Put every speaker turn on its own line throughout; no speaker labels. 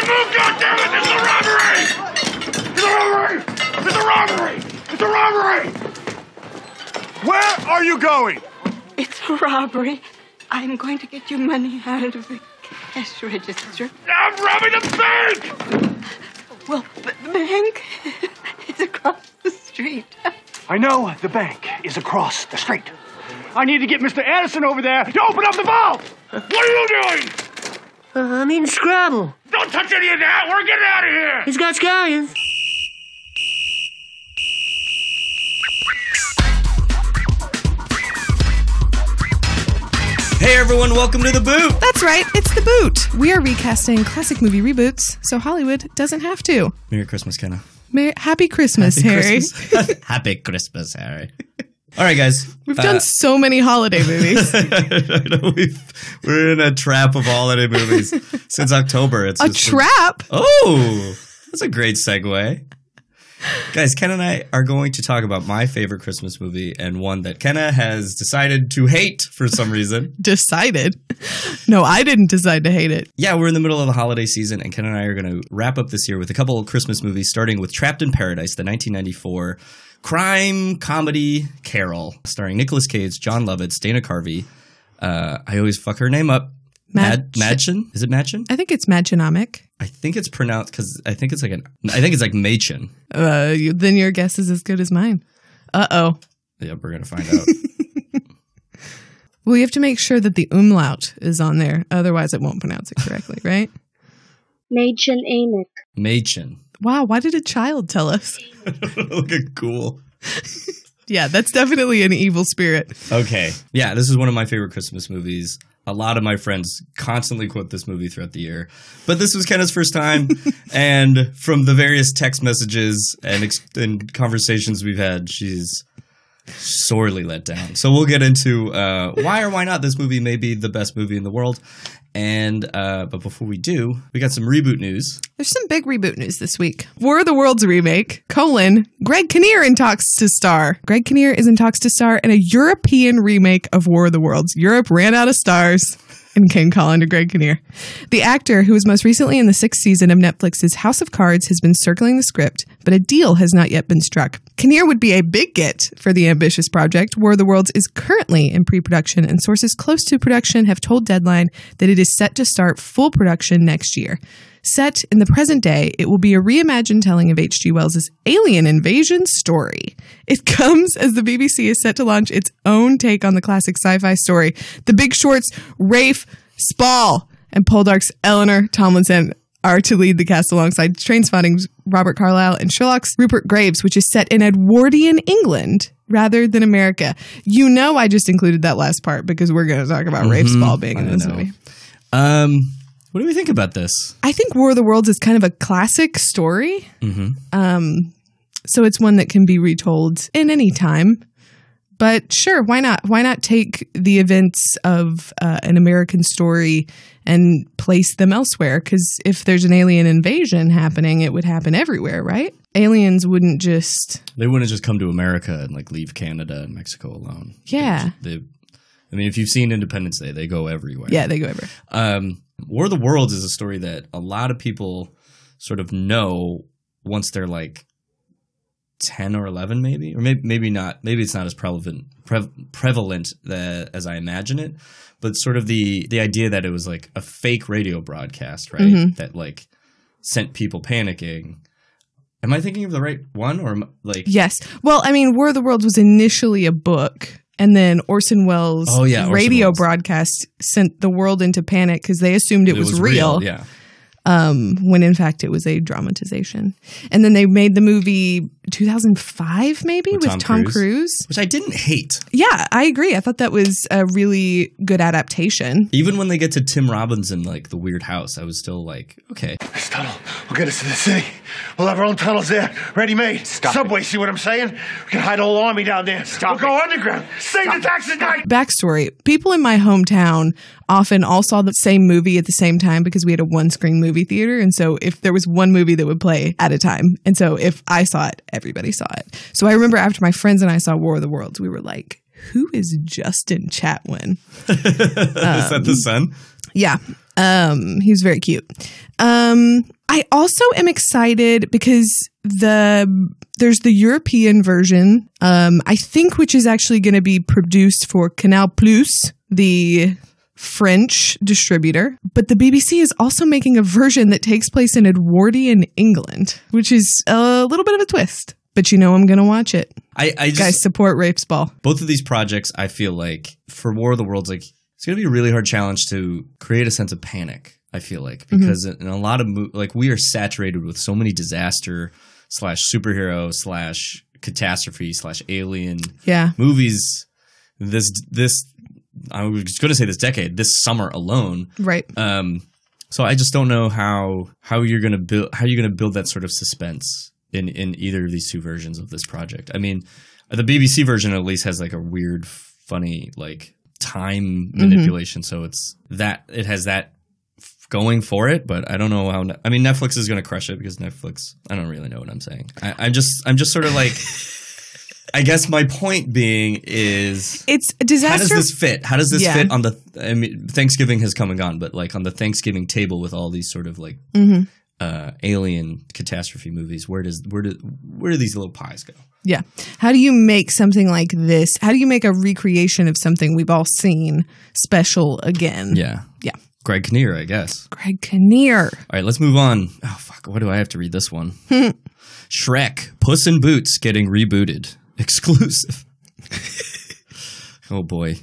Everybody move, goddammit! It's a robbery! It's a robbery! It's a robbery! It's a robbery! Where are you going?
It's a robbery. I'm going to get you money out of the cash register.
I'm robbing a bank!
Well, the the bank is across the street.
I know the bank is across the street. I need to get Mr. Addison over there to open up the vault.
What are you doing?
Uh, I'm eating scrapple.
Don't touch any of that! We're getting out of here!
He's got scallions.
Hey everyone, welcome to the boot.
That's right, it's the boot. We are recasting classic movie reboots, so Hollywood doesn't have to.
Merry Christmas, Kenna.
Merry, Happy Christmas, Harry.
Christmas. Happy Christmas, Harry. All right, guys.
We've done uh, so many holiday movies.
I know we've, we're in a trap of holiday movies since October. It's
A trap?
Oh, that's a great segue. Guys, Ken and I are going to talk about my favorite Christmas movie and one that Kenna has decided to hate for some reason.
Decided. No, I didn't decide to hate it.
Yeah, we're in the middle of the holiday season, and Ken and I are going to wrap up this year with a couple of Christmas movies, starting with Trapped in Paradise, the 1994 crime comedy Carol, starring Nicolas Cage, Jon Lovitz, Dana Carvey. Uh, I always fuck her name up. Mad
Madch-
Madchen? Is it Madchen?
I think it's Machinomic.
I think it's pronounced because I think it's like an. I think it's like Machen.
Uh, you, then your guess is as good as mine. Uh oh.
Yep, we're gonna find out.
Well, you have to make sure that the umlaut is on there, otherwise, it won't pronounce it correctly, right?
Machen Amick.
Machen.
Wow, why did a child tell us?
Look at cool.
Yeah, that's definitely an evil spirit.
Okay. Yeah, this is one of my favorite Christmas movies. A lot of my friends constantly quote this movie throughout the year. But this was Kenna's first time. and from the various text messages and, ex- and conversations we've had, she's sorely let down. So we'll get into uh, why or why not this movie may be the best movie in the world. And uh, but before we do, we got some reboot news.
There's some big reboot news this week. War of the Worlds remake, colon, Greg Kinnear in talks to star. Greg Kinnear is in talks to star in a European remake of War of the Worlds. Europe ran out of stars and came calling to Greg Kinnear. The actor, who was most recently in the sixth season of Netflix's House of Cards, has been circling the script, but a deal has not yet been struck. Kinnear would be a big get for the ambitious project. War of the Worlds is currently in pre production, and sources close to production have told Deadline that it is set to start full production next year. Set in the present day, it will be a reimagined telling of H.G. Wells' alien invasion story. It comes as the BBC is set to launch its own take on the classic sci fi story. The Big Short's Rafe Spall and Poldark's Eleanor Tomlinson are to lead the cast alongside Trainspotting's Robert Carlyle and Sherlock's Rupert Graves, which is set in Edwardian England rather than America. You know, I just included that last part because we're going to talk about Rafe Spall being in this
know.
movie.
Um, what do we think about this?
I think War of the Worlds is kind of a classic story. Um, so it's one that can be retold in any time. But sure, why not? Why not take the events of uh, an American story and place them elsewhere? Because if there's an alien invasion happening, it would happen everywhere, right? Aliens wouldn't just.
They wouldn't just come to America and like leave Canada and Mexico alone.
Yeah.
They, I mean, if you've seen Independence Day, they go everywhere.
Yeah, they go everywhere.
Um, War of the Worlds is a story that a lot of people sort of know once they're like 10 or 11 maybe or maybe maybe not maybe it's not as prevalent pre- prevalent that, as I imagine it but sort of the the idea that it was like a fake radio broadcast right
Mhm.
that like sent people panicking am I thinking of the right one or am, like
Yes. Well, I mean, War of the Worlds was initially a book, and then Orson Welles'
Oh, yeah, Orson
radio
Welles.
broadcast sent the world into panic because they assumed it, was, real,
yeah
um, when in fact it was a dramatization. And then they made the movie 2005, maybe,
With
with,
Tom
Tom,
Cruise.
Cruise.
which I didn't hate
Yeah, I agree. I thought that was a really good adaptation.
even when they get to Tim Robbins in like the weird house I was still like okay
This tunnel will get us to the city. We'll have our own tunnels there, ready made. Subway, see what I'm saying? We can hide a whole army down there. we'll go underground. Save the taxi night.
Backstory People in my hometown often all saw the same movie at the same time because we had a one screen movie theater. And so if there was one movie that would play at a time, and so if I saw it, everybody saw it. So I remember after my friends and I saw War of the Worlds, we were like, who is Justin Chatwin?
is that the um, son
Yeah. Um, he was very cute. Um, I also am excited because the there's the European version, um, I think, which is actually going to be produced for Canal Plus, the French distributor. But the BBC is also making a version that takes place in Edwardian England, which is a little bit of a twist. But you know, I'm going to watch it.
I, I just
Guys, support Rafe Spall.
both of these projects, I feel like for War of the Worlds, like it's going to be a really hard challenge to create a sense of panic. I feel like
Mm-hmm.
because in a lot of mo- like we are saturated with so many disaster slash superhero slash catastrophe slash alien
Yeah.
movies. This this I was going to say this decade, this summer alone.
Right.
Um, so I just don't know how how you're gonna build how you're gonna build that sort of suspense in in either of these two versions of this project. I mean, the BBC version at least has like a weird, funny like time manipulation. So it's that it has that going for it, but I don't know how. I mean, Netflix is gonna crush it because Netflix. I don't really know what I'm saying. I, I'm just I'm just sort of like. I guess my point being is
It's a disaster.
how does this fit? How does this
Yeah.
fit on the? I mean, Thanksgiving has come and gone, but like on the Thanksgiving table with all these sort of like
Mm-hmm.
uh, alien catastrophe movies, where does where do where do these little pies go?
Yeah. How do you make something like this? How do you make a recreation of something we've all seen special again?
Yeah,
Yeah.
Greg Kinnear, I guess.
Greg Kinnear.
All right, let's move on. Oh fuck, why do I have to read this one? Shrek, Puss in Boots getting rebooted, exclusive. oh boy.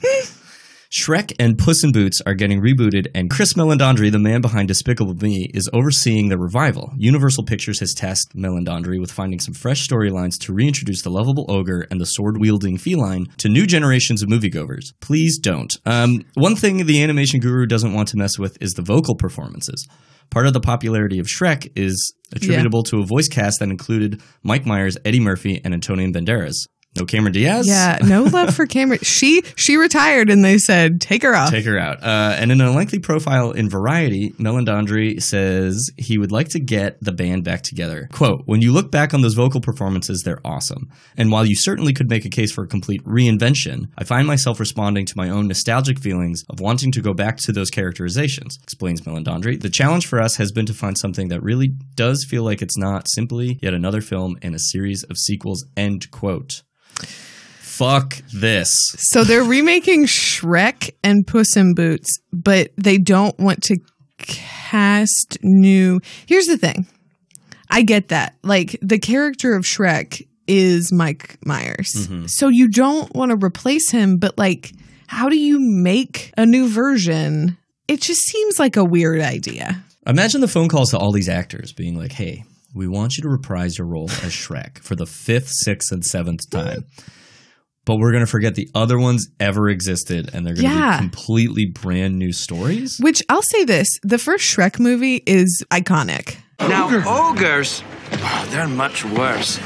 Shrek and Puss in Boots are getting rebooted, and Chris Meledandri, the man behind Despicable Me, is overseeing the revival. Universal Pictures has tasked Meledandri with finding some fresh storylines to reintroduce the lovable ogre and the sword wielding feline to new generations of moviegoers. Please don't. Um, one thing the animation guru doesn't want to mess with is the vocal performances. Part of the popularity of Shrek is attributable to a voice cast that included Mike Myers, Eddie Murphy, and Antonio Banderas. No Cameron Diaz?
Yeah, no love for Cameron. She she retired and they said take her off.
Take her out. Uh, and in a lengthy profile in Variety, Meledandri says he would like to get the band back together. Quote, when you look back on those vocal performances, they're awesome. And while you certainly could make a case for a complete reinvention, I find myself responding to my own nostalgic feelings of wanting to go back to those characterizations, explains Meledandri. The challenge for us has been to find something that really does feel like it's not simply yet another film in a series of sequels, end quote. Fuck this.
So they're remaking Shrek and Puss in Boots, but they don't want to cast new. Here's the thing. I get that. Like the character of Shrek is Mike Myers. Mm-hmm. So you don't want to replace him, but like how do you make a new version? It just seems like a weird idea.
Imagine the phone calls to all these actors being like, hey, we want you to reprise your role as Shrek for the fifth, sixth, and seventh time. But we're going to forget the other ones ever existed and they're going to
Yeah.
be completely brand new stories.
Which I'll say this, the first Shrek movie is iconic.
Now, ogres, oh, they're much worse.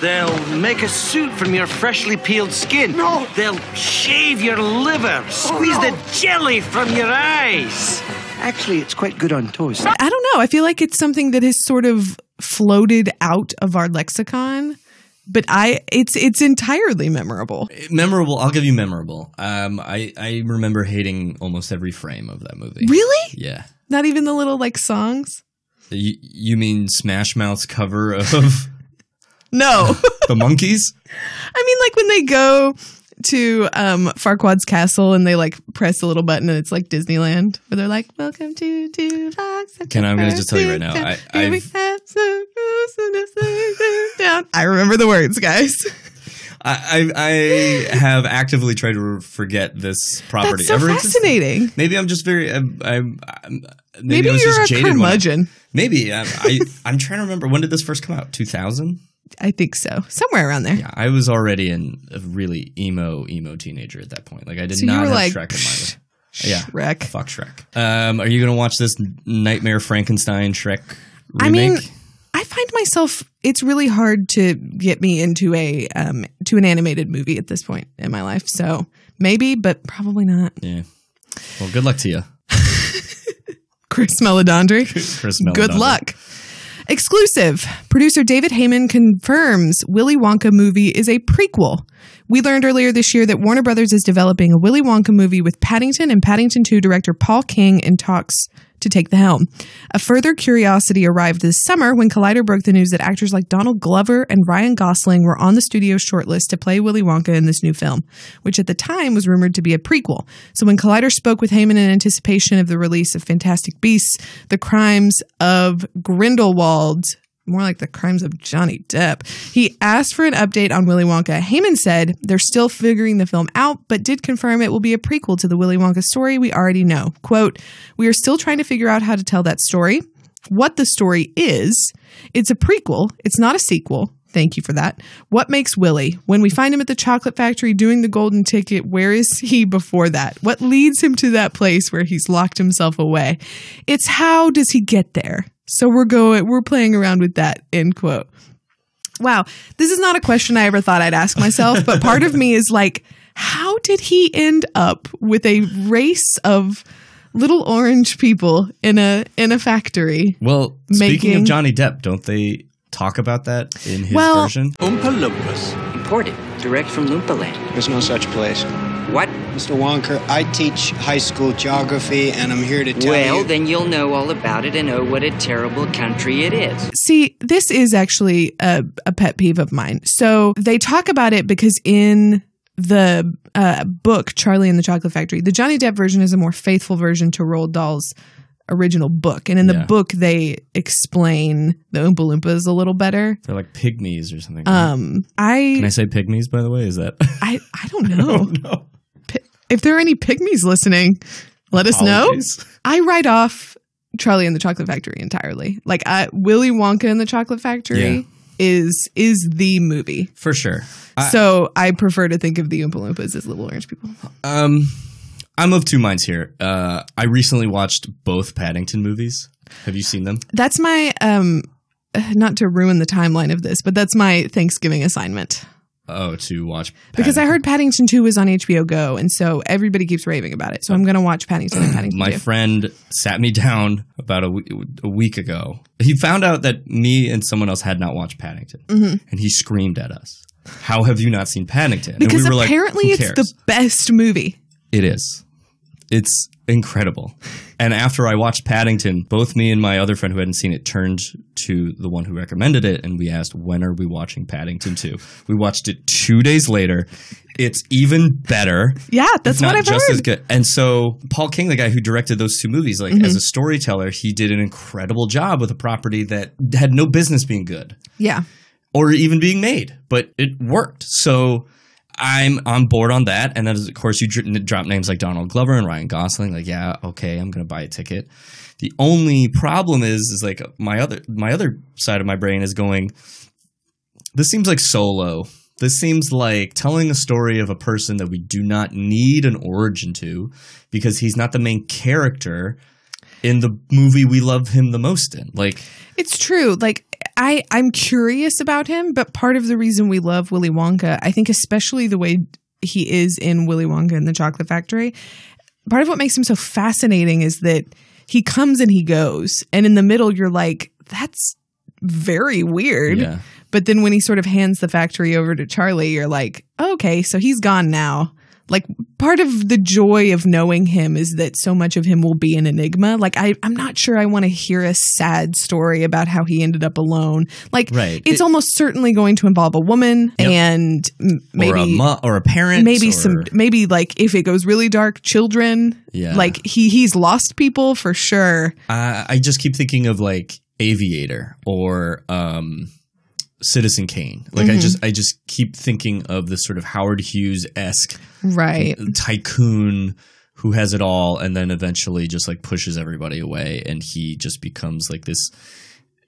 They'll make a suit from your freshly peeled skin.
No.
They'll shave your liver, oh, squeeze the jelly from your eyes. Actually, it's quite good on toast.
I don't know. I feel like it's something that has sort of floated out of our lexicon, but I it's it's entirely memorable.
Memorable, I'll give you memorable. Um, I, I remember hating almost every frame of that movie.
Really?
Yeah.
Not even the little like songs?
You, you mean Smash Mouth's cover of
No.
the Monkees?
I mean like when they go to um Farquaad's castle and they like press a little button and it's like Disneyland where they're like welcome to of
Can I- I'm gonna just tell you right now, I- I've-
have some rules and a sliding down. I remember the words, guys.
I, I, I have actively tried to forget this property.
That's so
ever existed.
fascinating.
Maybe I'm just very. I'm, I'm, I'm- maybe,
Maybe
I was
you're
just
a
jaded. when I- Maybe I, I, I'm trying to remember when did this first come out? 2000.
I think so. Somewhere around there.
Yeah, I was already in a really emo emo teenager at that point. Like I did
So
not have
like,
Shrek in
"Psh,
my Yeah,
Shrek.
fuck Shrek. Um, are you gonna watch this Nightmare Frankenstein Shrek remake?
I mean, I find myself it's really hard to get me into a um to an animated movie at this point in my life. So maybe, but probably not.
yeah. Well, good luck to you,
Chris Meledandri.
Chris.
Good luck. Exclusive. Producer David Heyman confirms Willy Wonka movie is a prequel. We learned earlier this year that Warner Brothers is developing a Willy Wonka movie with Paddington and Paddington 2 director Paul King in talks to take the helm. A further curiosity arrived this summer when Collider broke the news that actors like Donald Glover and Ryan Gosling were on the studio's shortlist to play Willy Wonka in this new film, which at the time was rumored to be a prequel. So when Collider spoke with Heyman in anticipation of the release of Fantastic Beasts, The Crimes of Grindelwald, more like the crimes of Johnny Depp. He asked for an update on Willy Wonka. Heyman said they're still figuring the film out, but did confirm it will be a prequel to the Willy Wonka story we already know. Quote, We are still trying to figure out how to tell that story. What the story is, it's a prequel, it's not a sequel. Thank you for that. What makes Willy? When we find him at the chocolate factory doing the golden ticket, where is he before that? What leads him to that place where he's locked himself away? It's how does he get there? So we're going, we're playing around with that, end quote. Wow. This is not a question I ever thought I'd ask myself, but part of me is like, how did he end up with a race of little orange people in a in a factory?
Well, speaking
Making-
of Johnny Depp, don't they talk about that in his
Well-
version?
Oompa Loompas.
Imported, direct from Loompa Land.
There's no such place.
What?
Mr. Wonka, I teach high school geography, and I'm here to tell
well,
you.
then you'll know all about it and know what a terrible country it is.
See, this is actually a, a pet peeve of mine. So they talk about it because in the uh, book Charlie and the Chocolate Factory, the Johnny Depp version is a more faithful version to Roald Dahl's original book, and in the
Yeah.
book they explain the Oompa Loompas a little better.
They're like pygmies or something. right?
Um, I
Can I say pygmies, by the way? Is that?
I I don't know.
no.
Pi- if there are any pygmies listening, let us know. I write off Charlie and the Chocolate Factory entirely. Like I, Willy Wonka and the Chocolate Factory
Yeah.
is is the movie.
For sure. I-
so I prefer to think of the Oompa Loompas as little orange people.
Um, I'm of two minds here. Uh, I recently watched both Paddington movies. Have you seen them?
That's my um not to ruin the timeline of this, but that's my Thanksgiving assignment.
Oh, to watch
Because I heard Paddington 2 was on HBO Go, and so everybody keeps raving about it. So I'm going to watch Paddington and Paddington
my
2.
friend sat me down about a, week ago. He found out that me and someone else had not watched Paddington, mm-hmm. and he screamed at us. How have you not seen Paddington?
Because
we like,
apparently
"Who
it's the best movie.
It is. It's incredible. And after I watched Paddington, both me and my other friend who hadn't seen it turned to the one who recommended it and we asked, when are we watching Paddington 2? We watched it two days later. It's even better.
Yeah, that's
not
what I've
just
heard.
as good. And so Paul King, the guy who directed those two movies, like
Mm-hmm.
as a storyteller, he did an incredible job with a property that had no business being good
Yeah.
or even being made, but it worked. So I'm on board on that. And then, of course, you drop names like Donald Glover and Ryan Gosling. Like, yeah, okay, I'm going to buy a ticket. The only problem is, is like my other my other side of my brain is going. This seems like Solo. This seems like telling a story of a person that we do not need an origin to, because he's not the main character in the movie we love him the most in. Like,
It's true. Like I I'm curious about him, but part of the reason we love Willy Wonka, I think especially the way he is in Willy Wonka and the Chocolate Factory, part of what makes him so fascinating is that he comes and he goes, and in the middle you're like that's very weird.
Yeah.
But then when he sort of hands the factory over to Charlie, you're like, okay, so he's gone now. Like part of the joy of knowing him is that so much of him will be an enigma. Like I, I'm not sure I want to hear a sad story about how he ended up alone. Like
Right.
it's
It-
almost certainly going to involve a woman
Yep.
and maybe
or a mo- or a parent,
maybe
or-
some maybe like if it goes really dark, children.
Yeah.
Like he he's lost people for sure.
Uh, I just keep thinking of like Aviator or um, Citizen Kane. Like
Mm-hmm.
I just I just keep thinking of this sort of Howard Hughes esque
Right.
tycoon who has it all, and then eventually just like pushes everybody away, and he just becomes like this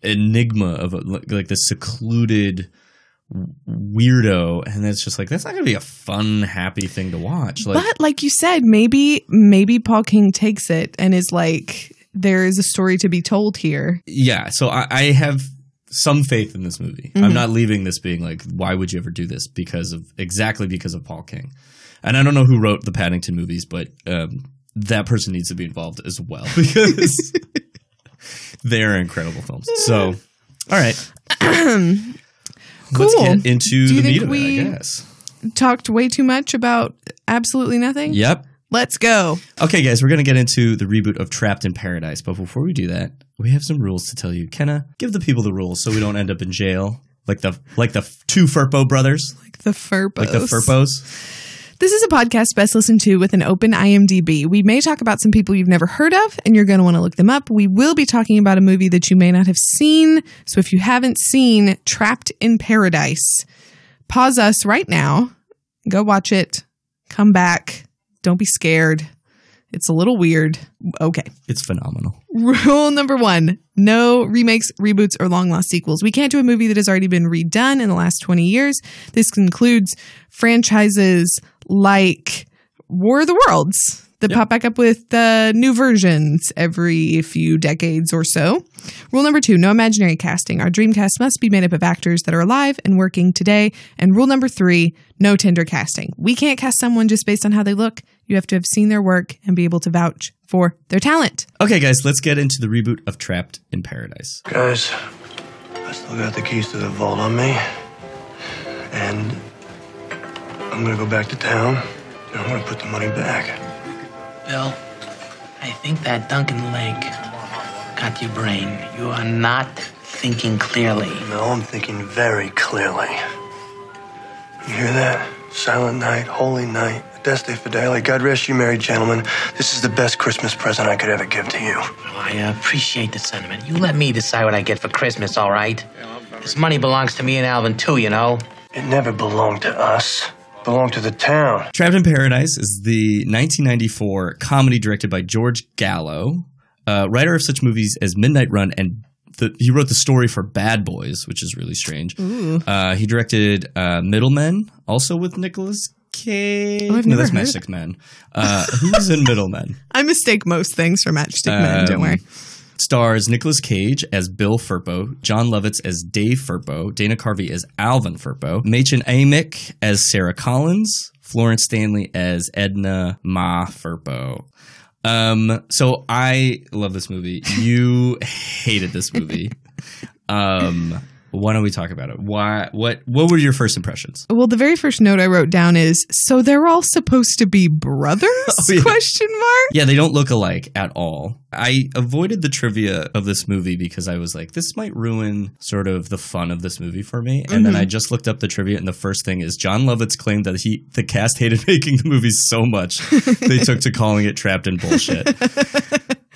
enigma of a, like this secluded weirdo and it's just like that's not gonna be a fun happy thing to watch like
but like you said, maybe maybe Paul King takes it and is like, there is a story to be told here.
yeah so I, I have some faith in this movie. I'm not leaving this being like why would you ever do this? Because of exactly because of paul king. And i don't know who wrote the paddington movies but um, that person needs to be involved as well because they're incredible films. So all right. Let's
Cool.
get into
Do you
the
think
meat of it i guess.
Talked way too much about absolutely nothing.
yep
Let's go.
Okay, guys, we're going to get into the reboot of Trapped in Paradise. But before we do that, we have some rules to tell you. Kenna, give the people the rules so we don't end up in jail like the like the two Firpo brothers,
Like the Firpos.
like the Firpos.
This is a podcast best listened to with an open IMDb. We may talk about some people you've never heard of, and you're going to want to look them up. We will be talking about a movie that you may not have seen. So if you haven't seen Trapped in Paradise, pause us right now, go watch it, come back. Don't be scared. It's a little weird. Okay.
It's phenomenal.
Rule number one no remakes, reboots, or long lost sequels. We can't do a movie that has already been redone in the last 20 years. This includes franchises like War of the Worlds that pop back up with uh, new versions every few decades or so. Rule number two no imaginary casting. Our dream cast must be made up of actors that are alive and working today. And rule number three no Tinder casting. We can't cast someone just based on how they look. You have to have seen their work and be able to vouch for their talent.
Okay, guys, let's get into the reboot of Trapped in Paradise.
Guys, I still got the keys to the vault on me. And I'm gonna go back to town and I'm gonna put the money back.
Bill, I think that Duncan Lake got your brain. You are not thinking clearly.
No, I'm thinking very clearly. You hear that? Silent night, holy night, Adeste Fidele. God rest you, married gentlemen. This is the best Christmas present I could ever give to you.
Oh, I appreciate the sentiment. You let me decide what I get for Christmas, all right? This money belongs to me and Alvin, too, you know?
It never belonged to us. It belonged to the town.
Trapped in Paradise is the 1994 comedy directed by George Gallo, uh, writer of such movies as Midnight Run and the, he wrote the story for Bad Boys, which is really strange. Uh, he directed uh, Middlemen, also with Nicolas Cage.
Oh, I've
no,
never
that's
heard of
Matchstick Men. Uh, who's in Middlemen?
I mistake most things for Matchstick Men, don't
Um,
worry.
Stars Nicolas Cage as Bill Firpo, Jon Lovitz as Dave Firpo, Dana Carvey as Alvin Firpo, Machen Amick as Sarah Collins, Florence Stanley as Edna Ma Firpo. Um, so I love this movie. You hated this movie. Um, why don't we talk about it? Why? What? What were your first impressions?
Well, the very first note I wrote down is so they're all supposed to be brothers?
Oh, yeah.
Question mark.
Yeah, they don't look alike at all. I avoided the trivia of this movie because I was like, this might ruin sort of the fun of this movie for me. And then
Mhm.
I just looked up the trivia, and the first thing is Jon Lovitz claimed that he the cast hated making the movie so much they took to calling it trapped in bullshit.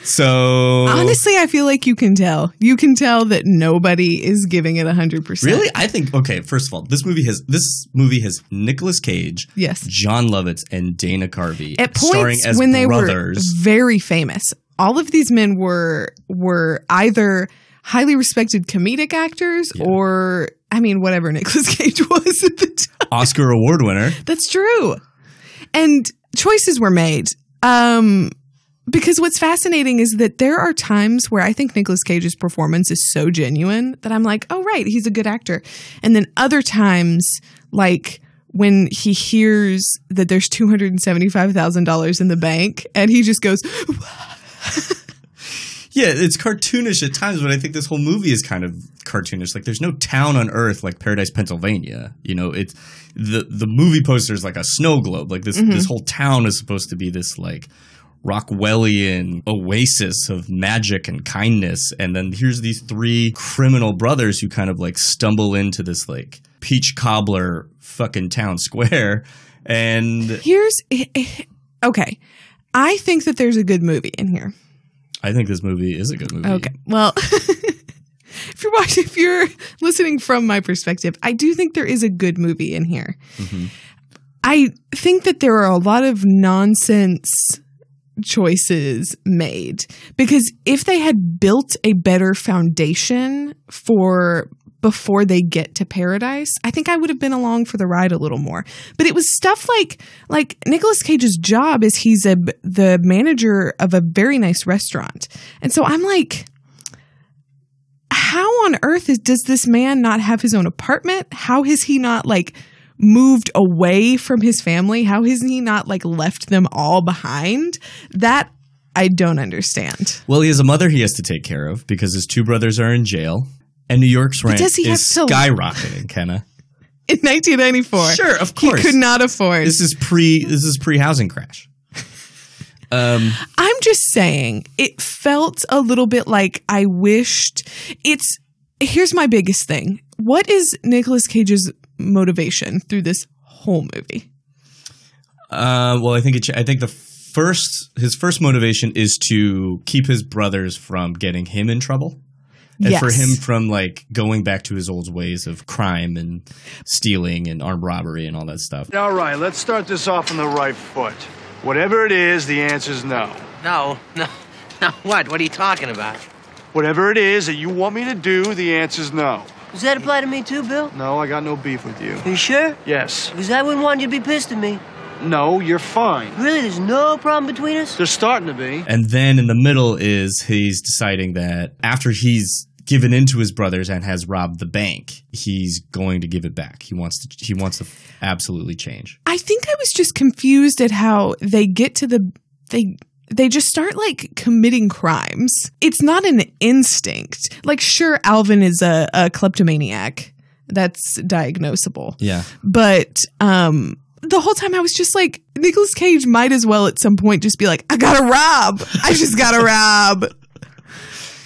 So
Honestly, I feel like you can tell. You can tell that nobody is giving it 100%.
Really? I think okay, first of all, this movie has this movie has Nicolas Cage,
Yes.
Jon Lovitz, and Dana Carvey
At
starring
points
as
when they
brothers.
were very famous, all of these men were were either highly respected comedic actors or I mean whatever Nicolas Cage was at the time.
Oscar award winner.
That's true. And choices were made. Um because what's fascinating is that there are times where I think Nicolas Cage's performance is so genuine that I'm like, oh, right, he's a good actor. And then other times, like when he hears that there's $275,000 in the bank and he just goes,
Yeah, it's cartoonish at times, but I think this whole movie is kind of cartoonish. Like, there's no town on Earth like Paradise, Pennsylvania. You know, it's the the movie poster is like a snow globe. Like this
Mhm.
this whole town is supposed to be this like Rockwellian oasis of magic and kindness, and then here's these three criminal brothers who kind of like stumble into this like peach cobbler fucking town square, and
here's, okay. I think that there's a good movie in here.
I think this movie is a good movie.
Okay. Well, if you're watching, if you're listening from my perspective, I do think there is a good movie in here.
Mhm.
I think that there are a lot of nonsense choices made. Because if they had built a better foundation for before they get to paradise i think i would have been along for the ride a little more. But it was stuff like like Nicolas cage's job is he's a the manager of a very nice restaurant. And so i'm like how on earth is, does this man not have his own apartment? How has he not like moved away from his family? How has he not like left them all behind? That I don't understand.
Well, he has a mother he has to take care of because his two brothers are in jail, and New York's rent is
to-
skyrocketing. Kenna,
In 1994,
Sure, of course, he
could not afford.
this is pre this is pre housing crash. Um,
I'm just saying, it felt a little bit like I wished it's. Here's my biggest thing. What is Nicolas Cage's motivation through this whole movie?
Uh, well, I think it, I think the first his first motivation is to keep his brothers from getting him in trouble. And
Yes.
for him from like going back to his old ways of crime and stealing and armed robbery and all that stuff.
All right, let's start this off on the right foot. Whatever it is, the answer's no.
No, no, no. What? What are you talking about?
Whatever it is that you want me to do, the answer's no.
Does that apply to me too, Bill?
No, I got no beef with you.
Are you sure?
Yes.
Because I wouldn't want you to be pissed at me.
No, you're fine.
Really, there's no problem between us?
They're starting to be.
And then in the middle is he's deciding that after he's given in to his brothers and has robbed the bank, he's going to give it back. He wants to he wants to absolutely change.
I think I was just confused at how they get to the they they just start like committing crimes. It's not an instinct. Like sure Alvin is a, a kleptomaniac. That's diagnosable.
Yeah.
But um the whole time I was just like Nicolas Cage might as well at some point just be like I got to rob. I just got to rob. And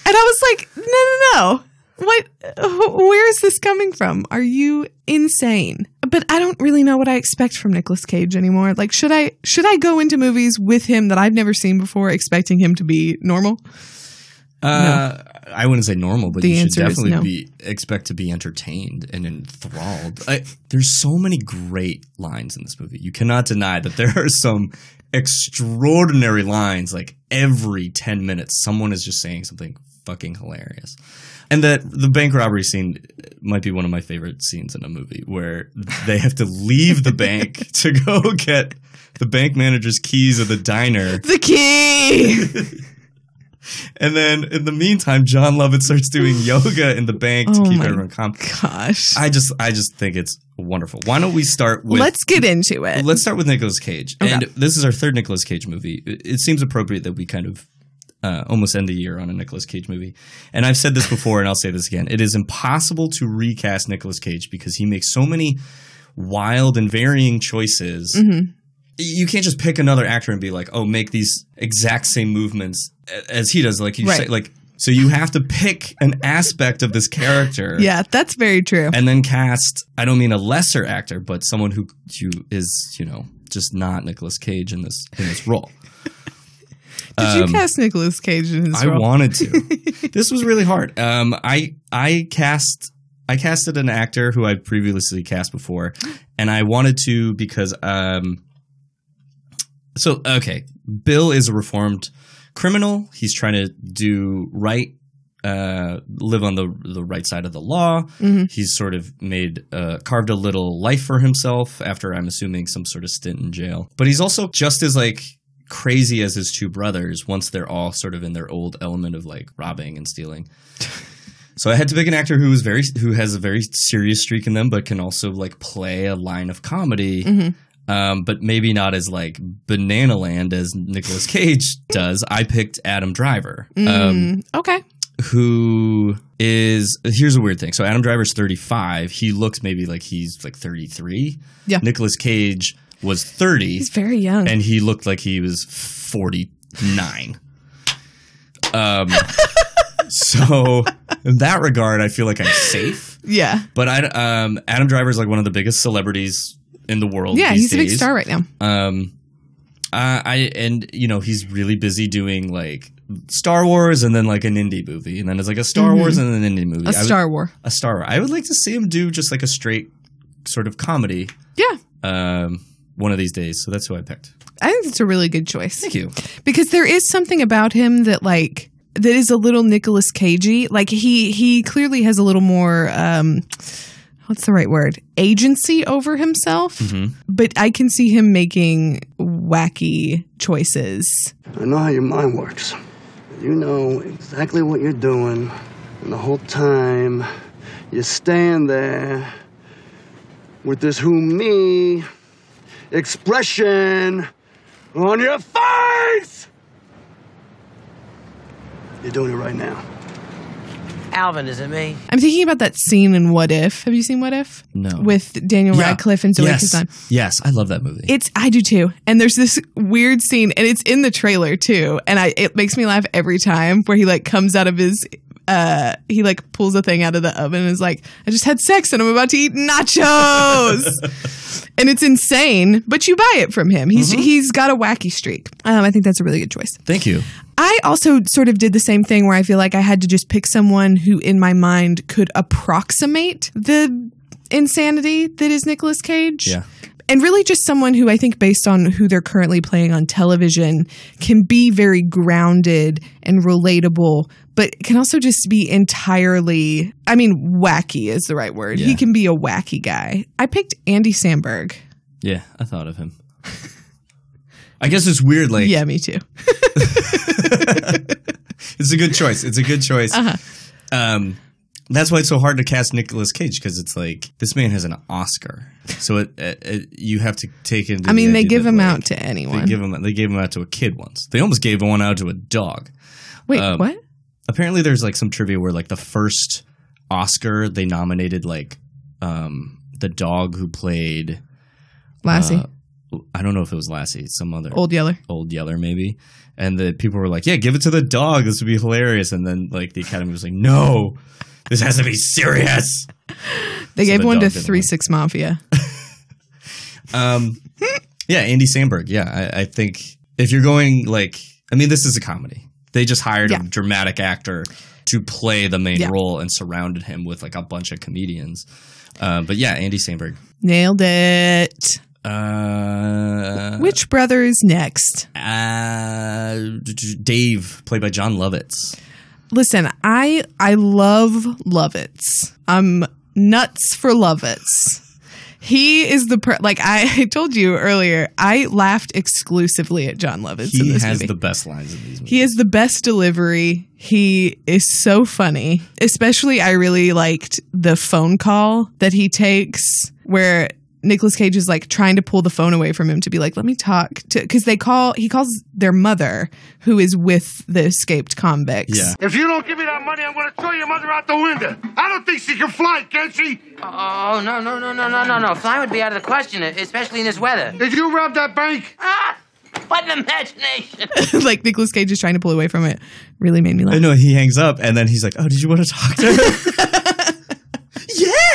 I was like no no no. What where is this coming from? Are you insane? But I don't really know what I expect from Nicolas Cage anymore. Like should I should I go into movies with him that I've never seen before expecting him to be normal?
Uh, I wouldn't say normal, but
The
you should definitely
no.
be expect to be entertained and enthralled. I, there's so many great lines in this movie. You cannot deny that there are some extraordinary lines. Like every ten minutes, someone is just saying something fucking hilarious. And that the bank robbery scene might be one of my favorite scenes in a movie where they have to leave the bank to go get the bank manager's keys of the diner.
The key.
And then in the meantime, Jon Lovitz starts doing yoga in the bank to
Oh
keep everyone calm.
Gosh.
I just I just think it's wonderful. Why don't we start with
Let's get into it.
Let's start with Nicolas Cage.
Okay.
And this is our third Nicolas Cage movie. It seems appropriate that we kind of uh, almost end the year on a Nicolas Cage movie. And I've said this before and I'll say this again. It is impossible to recast Nicolas Cage because he makes so many wild and varying choices.
Mhm.
You can't just pick another actor and be like, "Oh, make these exact same movements as he does." Like you
Right.
say like so you have to pick an aspect of this character
Yeah, that's very true.
and then cast I don't mean a lesser actor, but someone who who is, you know, just not Nicolas Cage in this in this role.
Did you
Um,
cast Nicolas Cage in his
I
role?
wanted to. this was really hard. Um, I I cast I casted an actor who I'd previously cast before, and I wanted to because um. So okay, Bill is a reformed criminal. He's trying to do right, uh, live on the the right side of the law.
Mhm.
He's sort of made uh, carved a little life for himself after I'm assuming some sort of stint in jail. But he's also just as like crazy as his two brothers once they're all sort of in their old element of like robbing and stealing. So I had to pick an actor who was very who has a very serious streak in them, but can also like play a line of comedy.
Mhm.
Um, but maybe not as like banana land as Nicolas Cage does. I picked Adam Driver. Um,
Mm, okay.
who is here's a weird thing. So Adam Driver's 35. He looks maybe like he's like 33.
Yeah.
Nicolas Cage was 30
He's very young.
and he looked like he was 49. Um so in that regard I feel like I'm safe.
yeah.
But I um Adam Driver is like one of the biggest celebrities in the world
Yeah, he's a big star right now.
Um, uh, I and you know he's really busy doing like Star Wars and then like an indie movie, and then it's like a Star
Mhm.
Wars and then an indie movie.
A
I would-
Star War.
a Star Wars. I would like to see him do just like a straight sort of comedy.
Yeah.
Um, one of these days. So that's who I picked.
I think it's a really good choice.
Thank you.
Because there is something about him that like that is a little Nicholas Cagey. Like he he clearly has a little more um what's the right word? Agency over himself.
Mm-hmm.
But I can see him making wacky choices.
I know how your mind works. You know exactly what you're doing, and the whole time you stand there with this who me expression on your face. You're doing it right now.
Alvin, is it me?
I'm thinking about that scene in What If. Have you seen What If?
No.
With Daniel
Yeah.
Radcliffe and Zoe
yes.
Kazan.
Yes, I love that movie.
It's I do too. And there's this weird scene and it's in the trailer too. And I it makes me laugh every time where he like comes out of his uh he like pulls a thing out of the oven and is like, I just had sex and I'm about to eat nachos. and it's insane, but you buy it from him. He's
Mm-hmm.
he's got a wacky streak. Um, I think that's a really good choice.
Thank you.
I also sort of did the same thing where I feel like I had to just pick someone who, in my mind, could approximate the insanity that is Nicolas Cage.
Yeah.
And really, just someone who I think, based on who they're currently playing on television, can be very grounded and relatable, but can also just be entirely, I mean, wacky is the right word. He can be a wacky guy. I picked Andy Samberg.
Yeah, I thought of him. I guess it's weird. Like,
yeah, me too.
it's a good choice. It's a good choice.
Uh-huh.
Um, that's why it's so hard to cast Nicolas Cage because it's like this man has an Oscar, so it, it, it- you have to take into.
I mean,
the
they give
that,
him
like,
out to anyone.
They give him. They gave him out to a kid once. They almost gave one out to a dog.
Wait,
Um,
what?
Apparently, there's like some trivia where like the first Oscar they nominated like um the dog who played
Lassie.
uh, I don't know if it was Lassie, some other
Old Yeller.
Old Yeller, maybe. And the people were like, "Yeah, give it to the dog. This would be hilarious." And then like the Academy was like, "No, this has to be serious."
They gave one to Three. Six Mafia.
Um, yeah, Andy Samberg. Yeah, I, I think if you're going like, I mean, this is a comedy. They just hired
Yeah.
a dramatic actor to play the main
Yeah.
role and surrounded him with like a bunch of comedians. Uh, but yeah, Andy Samberg.
Nailed it.
Uh,
Which brother is next?
uh, Dave, played by Jon Lovitz.
Listen, I I love Lovitz. I'm nuts for Lovitz. He is the per- like I told you earlier. I laughed exclusively at Jon Lovitz in
He has
movie.
the best lines in these movies.
He has the best delivery. He is so funny. Especially, I really liked the phone call that he takes where Nicolas Cage is like trying to pull the phone away from him to be like, let me talk to, because they call, he calls their mother who is with the escaped convicts.
Yeah.
If you don't give me that money, I'm going to throw your mother out the window. I don't think she can fly, can she?
Oh, no, no, no, no, no, no, no. Flying would be out of the question, especially in this weather.
Did you rob that bank?
Ah! What an imagination!
like Nicolas Cage is trying to pull away from it. Really made me laugh.
I know he hangs up and then he's like, "Oh, did you want to talk to her?"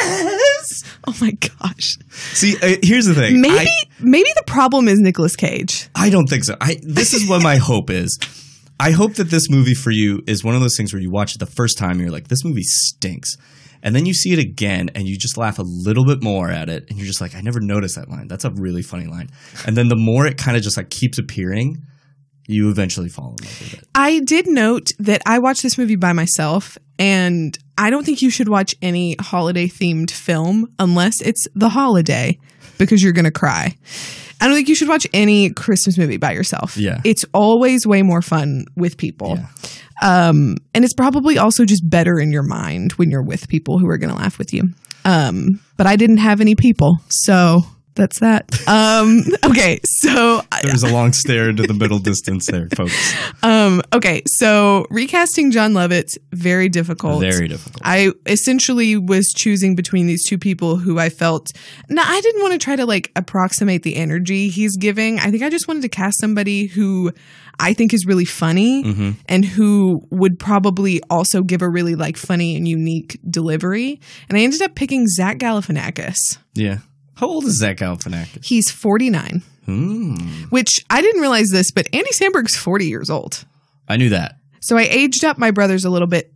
Yes. Oh my gosh.
See, uh, here's the thing.
Maybe,
I,
maybe the problem is Nicolas Cage.
I don't think so. I this is what my hope is. I hope that this movie for you is one of those things where you watch it the first time and you're like, this movie stinks. And then you see it again and you just laugh a little bit more at it and you're just like, I never noticed that line. That's a really funny line. And then the more it kind of just like keeps appearing, you eventually fall in love with it.
I did note that I watched this movie by myself, and I don't think you should watch any holiday themed film unless it's the holiday because you're going to cry. I don't think you should watch any Christmas movie by yourself.
Yeah.
It's always way more fun with people. Um, and it's probably also just better in your mind when you're with people who are going to laugh with you. Um, but I didn't have any people. So that's that. Um, okay. So
There's a long stare into the middle distance there, folks.
um, okay, so recasting Jon Lovitz very difficult.
Very difficult.
I essentially was choosing between these two people who I felt. Now I didn't want to try to like approximate the energy he's giving. I think I just wanted to cast somebody who I think is really funny
Mhm.
and who would probably also give a really like funny and unique delivery. And I ended up picking Zach Galifianakis.
Yeah. How old is Zach Galifianakis?
He's 49,
Hmm.
which I didn't realize this, but Andy Samberg's 40 years old.
I knew that.
So I aged up my brothers a little bit,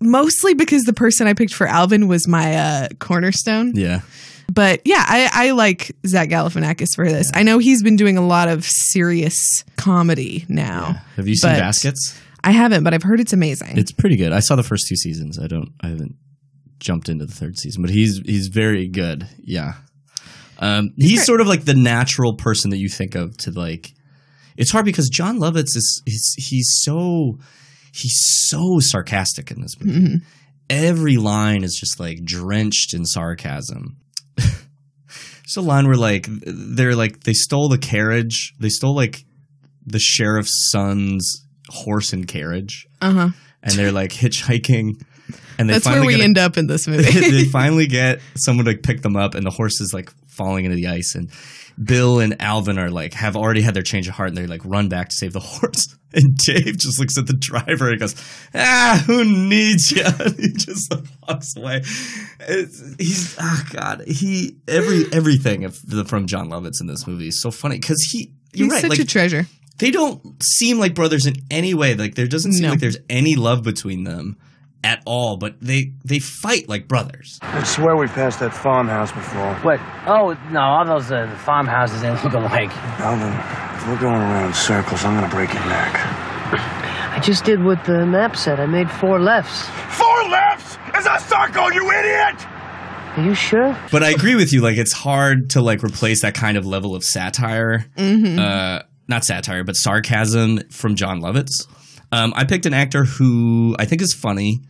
mostly because the person I picked for Alvin was my uh, cornerstone.
Yeah.
But yeah, I, I like Zach Galifianakis for this. I know he's been doing a lot of serious comedy now.
Have you seen Baskets?
I haven't, but I've heard it's amazing.
It's pretty good. I saw the first two seasons. I don't. I haven't jumped into the third season, but he's he's very good. Yeah. Um, he's sort of like the natural person that you think of to like. It's hard because Jon Lovitz is he's, he's so he's so sarcastic in this movie.
Mhm.
Every line is just like drenched in sarcasm. There's a line where like they're like they stole the carriage. They stole like the sheriff's son's horse and carriage
Uh huh.
and they're like hitchhiking And they
That's where we
a-
end up in this movie.
they finally get someone to pick them up, and the horse is like falling into the ice. And Bill and Alvin are like have already had their change of heart, and they like run back to save the horse. And Dave just looks at the driver and goes, "Ah, who needs you?" And he just like, walks away. It's, he's oh god, he every everything of the, from John Lovitz in this movie is so funny because he. You're
He's
right,
such
like,
a treasure.
they don't seem like brothers in any way. Like there doesn't seem
No.
like there's any love between them at all. But they they fight like brothers.
I swear we passed that farmhouse before.
What? Oh, no, all those uh, farmhouses in the lake.
Alvin, if we're going around in circles, I'm gonna break your neck.
I just did what the map said. I made four lefts.
Four lefts as a start going, you idiot!
Are you sure?
But I agree with you. Like it's hard to like replace that kind of level of satire.
Mhm.
Uh, not satire, but sarcasm from Jon Lovitz. Um, I picked an actor who I think is funny.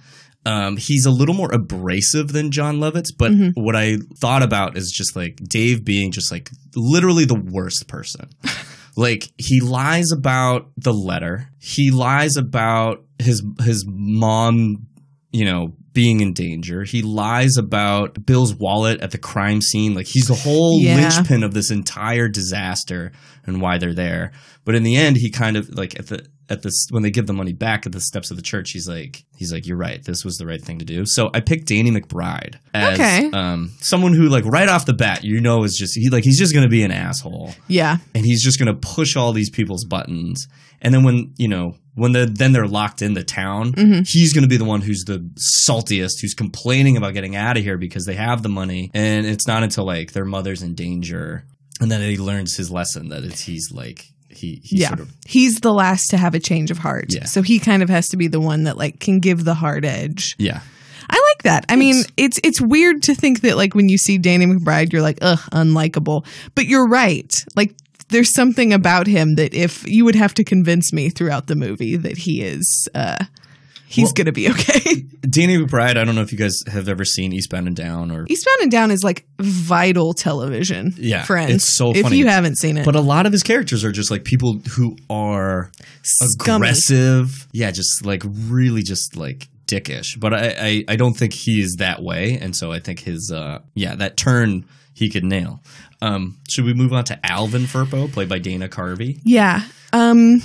Um, he's a little more abrasive than Jon Lovitz, but
Mhm.
what I thought about is just like Dave being just like literally the worst person. like he lies about the letter. He lies about his his mom, you know, being in danger. He lies about Bill's wallet at the crime scene. Like he's the whole
Yeah.
linchpin of this entire disaster and why they're there. But in the end, he kind of like at the at this when they give the money back at the steps of the church, he's like he's like, You're right, this was the right thing to do. So I picked Danny McBride as
Okay.
um someone who like right off the bat, you know is just he like he's just gonna be an asshole
Yeah.
and he's just going to push all these people's buttons. And then when you know when the then they're locked in the town,
Mhm.
he's going to be the one who's the saltiest, who's complaining about getting out of here because they have the money. And it's not until like their mother's in danger, and then he learns his lesson that it's he's like he he
yeah.
sort of
He's the last to have a change of heart.
Yeah.
So he kind of has to be the one that like can give the hard edge.
yeah
I like that. I mean, it's it's weird to think that like when you see Danny McBride, you're like, ugh, unlikable. But you're right. Like there's something about him that if you would have to convince me throughout the movie that he is uh he's
Well-
gonna be okay.
Danny McBride. I don't know if you guys have ever seen Eastbound and Down or
Eastbound and Down is like vital television.
Yeah,
friends.
it's so funny.
If you haven't seen it,
But a lot of his characters are just like people who are
Scummy.
aggressive. Yeah, just like really just like dickish. But I, I I don't think he is that way, and so I think his uh yeah that turn he could nail. Um, should we move on to Alvin Firpo, played by Dana Carvey?
Yeah. Um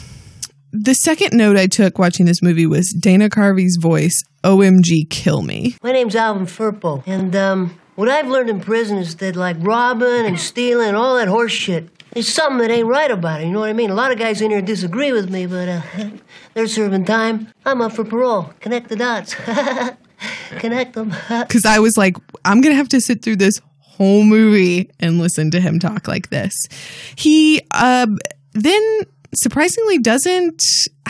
the second note I took watching this movie was Dana Carvey's voice, OMG kill me.
My name's Alvin Firpo, and um, what I've learned in prison is that like robbing and stealing and all that horse shit, there's something that ain't right about it. You know what I mean? A lot of guys in here disagree with me, but uh, they're serving time. I'm up for parole. Connect the dots. Connect them.
Cuz I was like I'm going to have to sit through this whole movie and listen to him talk like this. He um then surprisingly doesn't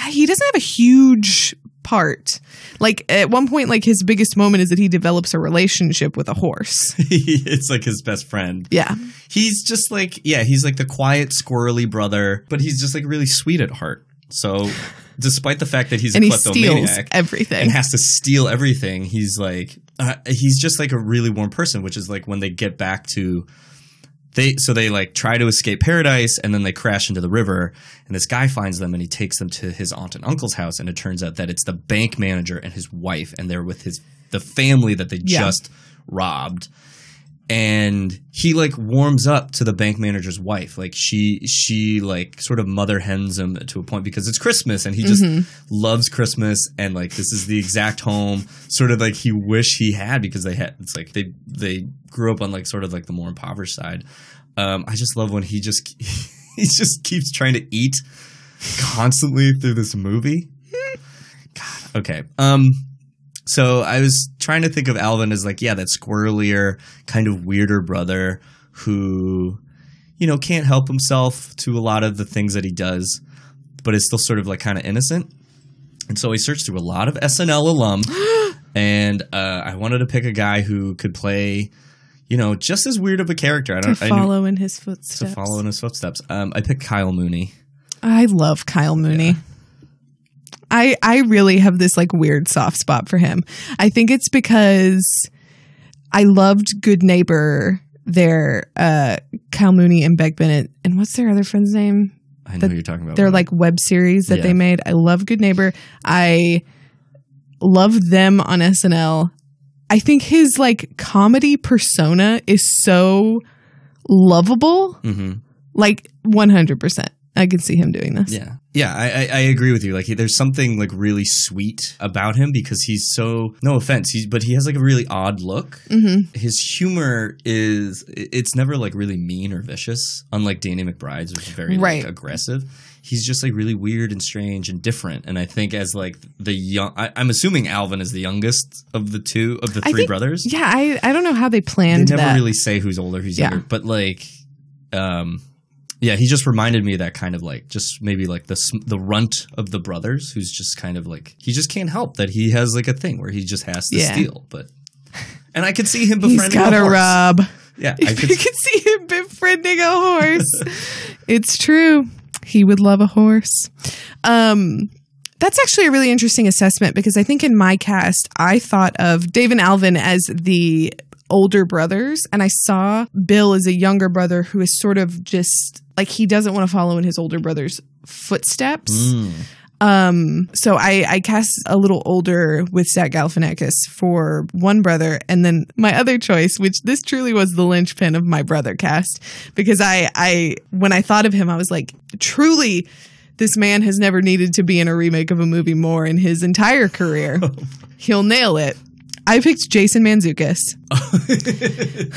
he doesn't have a huge part. Like at one point like his biggest moment is that he develops a relationship with a horse.
it's like his best friend.
Yeah.
He's just like yeah, he's like the quiet, squirrely brother, but he's just like really sweet at heart. So despite the fact that he's
And
a
he
kleptomaniac
steals everything.
and has to steal everything, he's like uh, he's just like a really warm person, which is like when they get back to they so they like try to escape paradise and then they crash into the river and this guy finds them and he takes them to his aunt and uncle's house and it turns out that it's the bank manager and his wife and they're with his the family that they
Yeah.
just robbed and he like warms up to the bank manager's wife. Like she she like sort of mother hens him to a point because it's christmas and he just
Mhm.
loves christmas and like this is the exact home sort of like he wish he had because they had it's like they they grew up on like sort of like the more impoverished side. Um i just love when he just he just keeps trying to eat constantly through this movie. God okay. Um so I was trying to think of Alvin as like, yeah, that squirrelier, kind of weirder brother who, you know, can't help himself to a lot of the things that he does, but is still sort of like kind of innocent. And so I searched through a lot of SNL alum, and uh, I wanted to pick a guy who could play, you know, just as weird of a character. I
To
don't I knew-
follow in his footsteps.
to follow in his footsteps. Um, I picked Kyle Mooney.
I love Kyle Mooney. I I really have this like weird soft spot for him. I think it's because I loved Good Neighbor there, uh Kyle Mooney and Beck Bennett. And what's their other friend's name?
I know who you're talking about.
They're like web series that
Yeah.
they made. I love Good Neighbor. I love them on SNL. I think his like comedy persona is so lovable.
Mm-hmm.
Like 100%. I can see him doing this.
Yeah. Yeah, I, I, I agree with you. Like, there's something like really sweet about him because he's so no offense, he's but he has like a really odd look.
Mhm.
His humor is it's never like really mean or vicious, unlike Danny McBride's, which is very
Right.
like aggressive. He's just like really weird and strange and different. And I think as like the young, I, I'm assuming Alvin is the youngest of the two of the three
think-
brothers.
Yeah, I, I don't know how they
they
planned
never
that.
really say who's older, who's
Yeah.
younger, but like, um, yeah, he just reminded me of that kind of like just maybe like the the runt of the brothers, who's just kind of like he just can't help that he has like a thing where he just has to
Yeah.
steal, but and I could see him
He's
befriending
got
a
a
horse.
rub.
Yeah, I
you
could,
see him befriending a horse. it's true. He would love a horse. Um, that's actually a really interesting assessment because I think in my cast, I thought of Dave and Alvin as the older brothers, and I saw Bill as a younger brother who is sort of just like he doesn't want to follow in his older brother's footsteps.
Mm.
Um, so I, I cast a little older with Zach Galifianakis for one brother, and then my other choice, which this truly was the linchpin of my brother cast, because I, I when I thought of him, I was like, truly, this man has never needed to be in a remake of a movie more in his entire career. He'll nail it. I picked Jason Mantzoukas,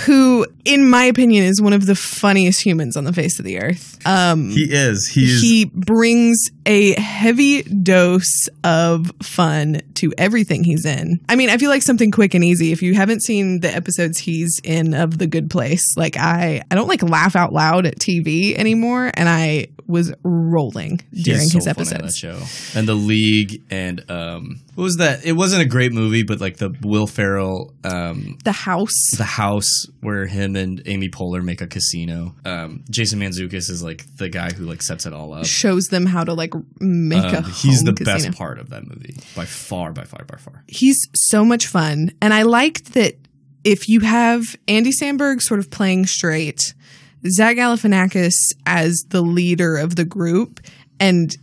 who, in my opinion, is one of the funniest humans on the face of the earth. Um,
he is. He is.
he brings a heavy dose of fun to everything he's in. I mean, I feel like something quick and easy. If you haven't seen the episodes he's in of The Good Place, like I, I don't like laugh out loud at TV anymore, and I was rolling during
so
his
funny on
episodes.
that show and the league and um what was that it wasn't a great movie but like the will ferrell um
The house.
the house where him and amy poehler make a casino um jason mantzoukas is like the guy who like sets it all up
shows them how to like make a
Um, he's
home
the
casino.
best part of that movie by far by far by far
he's so much fun. And I liked that if you have Andy Samberg sort of playing straight, Zach Galifianakis as the leader of the group, and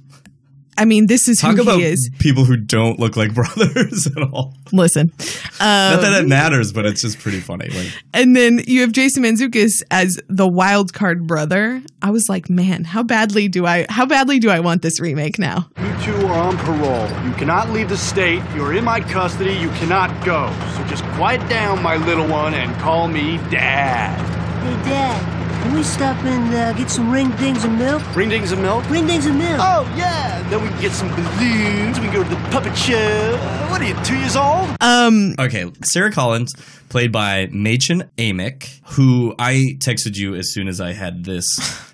I mean, this is
talk
who
about
he is.
people who don't look like brothers at all
Listen,
not that it
Um,
matters but it's just pretty funny like
and then you have Jason Mantzoukas as the wild card brother. I was like, man, how badly do I? How badly do I want this remake now?
You two are on parole. You cannot leave the state. You're in my custody. You cannot go. So just quiet down, my little one, and call me Dad.
Hey, Dad, can we stop and uh, get some ring dings and milk?
Ring dings and milk?
Ring dings and milk.
Oh, yeah. Then we can get some balloons. We can go to the puppet show. Uh, what are you, two years old?
Um,
Okay, Sarah Collins, played by Mädchen Amick, who I texted you as soon as I had this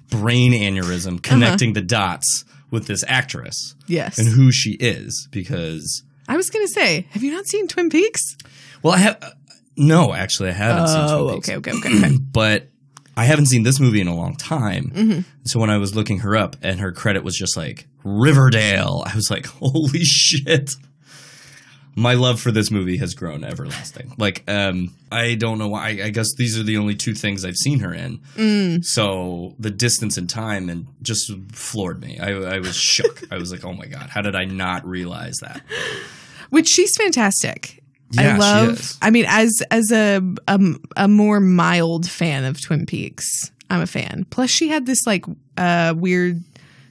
brain aneurysm connecting the dots with this actress
yes.
and who she is. Because,
I was gonna say, have you not seen Twin Peaks?
well, I have no, actually, I haven't seen
Oh,
Twin Peaks,
okay, okay, okay, okay.
but I haven't seen this movie in a long time.
Mhm.
So when I was looking her up and her credit was just like Riverdale, I was like, holy shit. My love for this movie has grown everlasting. Like, um, I don't know why. I, I guess these are the only two things I've seen her in.
Mm.
So the distance in time and just floored me. I, I was shook. I was like, oh my god, how did I not realize that?
which she's fantastic.
Yeah,
I
she
love. I mean, as as a, a a more mild fan of Twin Peaks, I'm a fan. Plus, she had this like uh, weird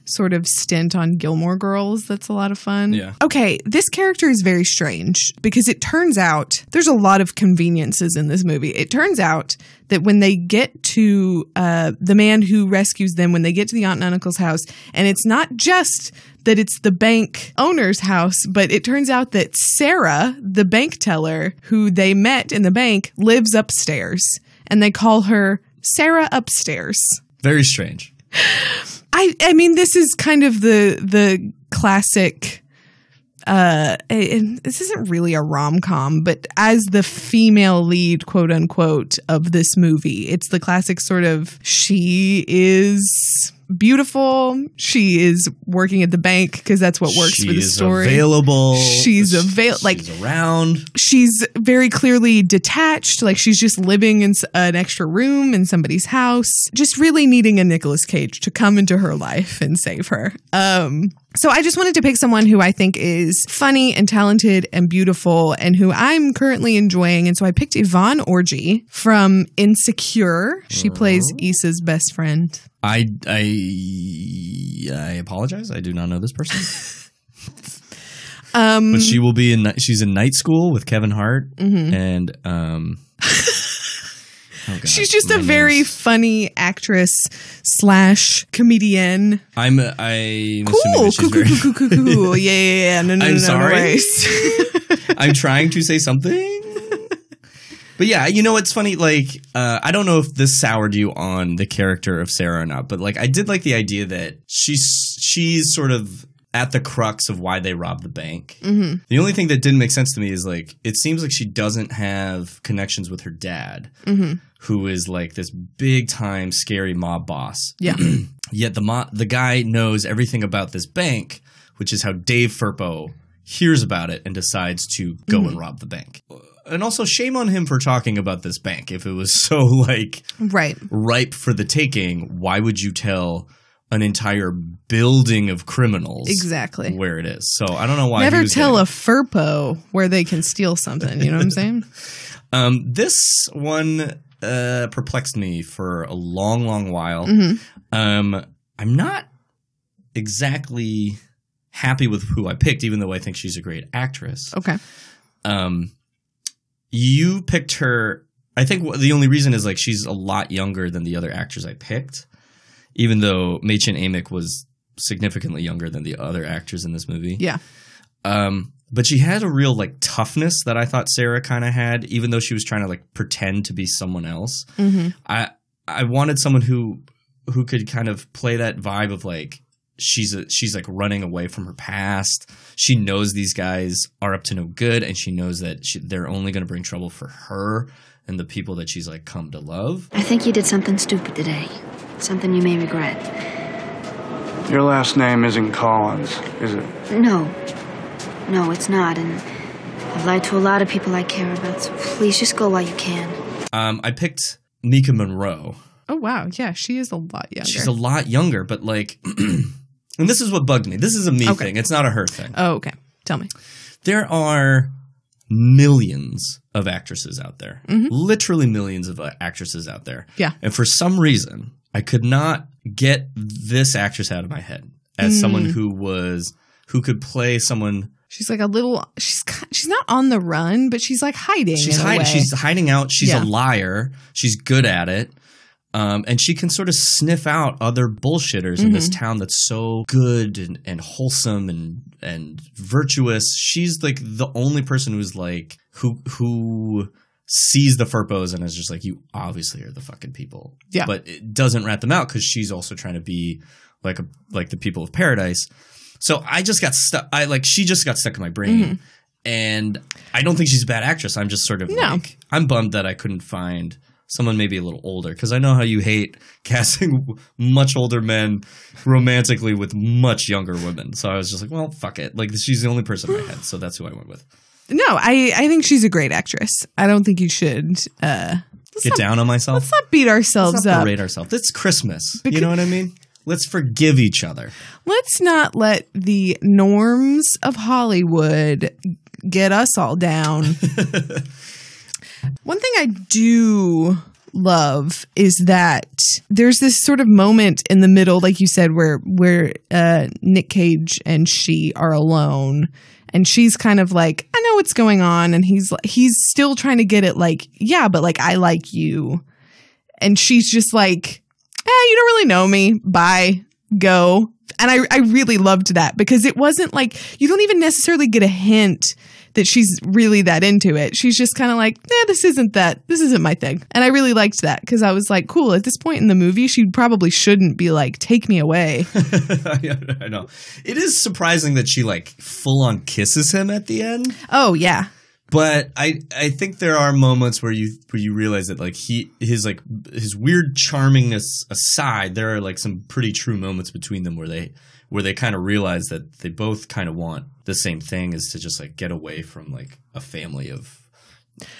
sort of stint on Gilmore Girls. That's a lot of fun.
Yeah.
Okay, this character is very strange because it turns out there's a lot of conveniences in this movie. It turns out that when they get to uh, the man who rescues them, when they get to the aunt and uncle's house, and it's not just that it's the bank owner's house, but it turns out that Sarah, the bank teller who they met in the bank, lives upstairs, and they call her Sarah Upstairs.
Very strange.
I I mean this is kind of the the classic uh this isn't really a rom-com but as the female lead quote unquote of this movie it's the classic sort of she is beautiful. She is working at the bank because that's what works
She
for the
is
story.
available.
she's available like
She's around.
she's very clearly detached. Like she's just living in an extra room in somebody's house. Just really needing a Nicolas Cage to come into her life and save her. Um So I just wanted to pick someone who I think is funny and talented and beautiful and who I'm currently enjoying. And so I picked Yvonne Orji from Insecure. She plays Issa's best friend.
I I I apologize. I do not know this person.
Um,
but she will be in. She's in Night School with Kevin Hart,
Mhm.
and um, oh
She's just
my
a very funny actress slash comedian.
I'm. I'm assuming
Cool, cool, cool, cool, cool, cool, cool. Yeah, yeah, yeah. No, no,
I'm
no, no,
sorry.
no.
I'm trying to say something. But yeah, you know what's funny? Like, uh, I don't know if this soured you on the character of Sarah or not, but like, I did like the idea that she's she's sort of at the crux of why they robbed the bank.
Mhm.
The only thing that didn't make sense to me is like, it seems like she doesn't have connections with her dad,
Mhm.
who is like this big time scary mob boss.
Yeah.
Yet the mo- the guy knows everything about this bank, which is how Dave Firpo hears about it and decides to go
Mhm.
and rob the bank. And also shame on him for talking about this bank. If it was so like
Right.
ripe for the taking, why would you tell an entire building of criminals
Exactly.
where it is? So I don't know why.
Never tell
getting-
a Firpo where they can steal something. You know what I'm saying?
Um, this one uh, perplexed me for a long, long while.
Mhm.
Um, I'm not exactly happy with who I picked, even though I think she's a great actress.
Okay.
Um, you picked her. I think the only reason is like she's a lot younger than the other actors I picked, even though Mädchen Amick was significantly younger than the other actors in this movie.
Yeah.
Um, but she had a real like toughness that I thought Sarah kind of had, even though she was trying to like pretend to be someone else.
Mhm.
I I wanted someone who who could kind of play that vibe of like she's a, she's like running away from her past. She knows these guys are up to no good, and she knows that she, they're only going to bring trouble for her and the people that she's like come to love.
I think you did something stupid today. Something you may regret.
Your last name isn't Collins, is it?
No. No, it's not. And I've lied to a lot of people I care about, so please just go while you can.
Um, I picked Maika Monroe.
Oh wow, yeah, she is a lot younger.
She's a lot younger, but like, and this is what bugged me. This is a me
Okay.
thing. It's not a her thing.
oh, okay. Tell me.
There are millions of actresses out there,
Mhm.
literally millions of uh, actresses out there.
Yeah.
And for some reason, I could not get this actress out of my head as someone
Mm.
who was who could play someone.
She's like a little. She's she's not on the run, but she's like hiding.
She's hiding. She's hiding out. She's
Yeah.
a liar. She's good at it. Um, and she can sort of sniff out other bullshitters in this
Mhm.
town that's so good and, and wholesome and and virtuous. She's like the only person who's like who who sees the Firpos and is just like you obviously are the fucking people.
Yeah.
But it doesn't rat them out because she's also trying to be like a like the people of paradise. So I just got stuck. I like she just got stuck in my brain.
Mhm.
And I don't think she's a bad actress. I'm just sort of
No.
like I'm bummed that I couldn't find someone maybe a little older because I know how you hate casting much older men romantically with much younger women. So I was just like, well, fuck it. Like she's the only person in my head, so that's who I went with.
No, I I think she's a great actress. I don't think you should. uh
Get down on myself.
Let's not beat ourselves
Let's not
up.
berate ourselves. It's Christmas. you know what I mean? Let's forgive each other.
Let's not let the norms of Hollywood get us all down. One thing I do love is that there's this sort of moment in the middle, like you said, where where uh, Nick Cage and she are alone, and she's kind of like, I know what's going on, and he's he's still trying to get it, like, yeah, but like I like you, and she's just like, eh, you don't really know me. Bye, go. And I, I really loved that because it wasn't like you don't even necessarily get a hint that she's really that into it. She's just kind of like, eh, this isn't that, this isn't my thing. And I really liked that because I was like, cool, at this point in the movie, she probably shouldn't be like, take me away.
I know. It is surprising that she like full on kisses him at the end.
Oh, yeah.
But I I think there are moments where you where you realize that like he his like his weird charmingness aside, there are like some pretty true moments between them where they where they kind of realize that they both kind of want the same thing is to just like get away from like a family of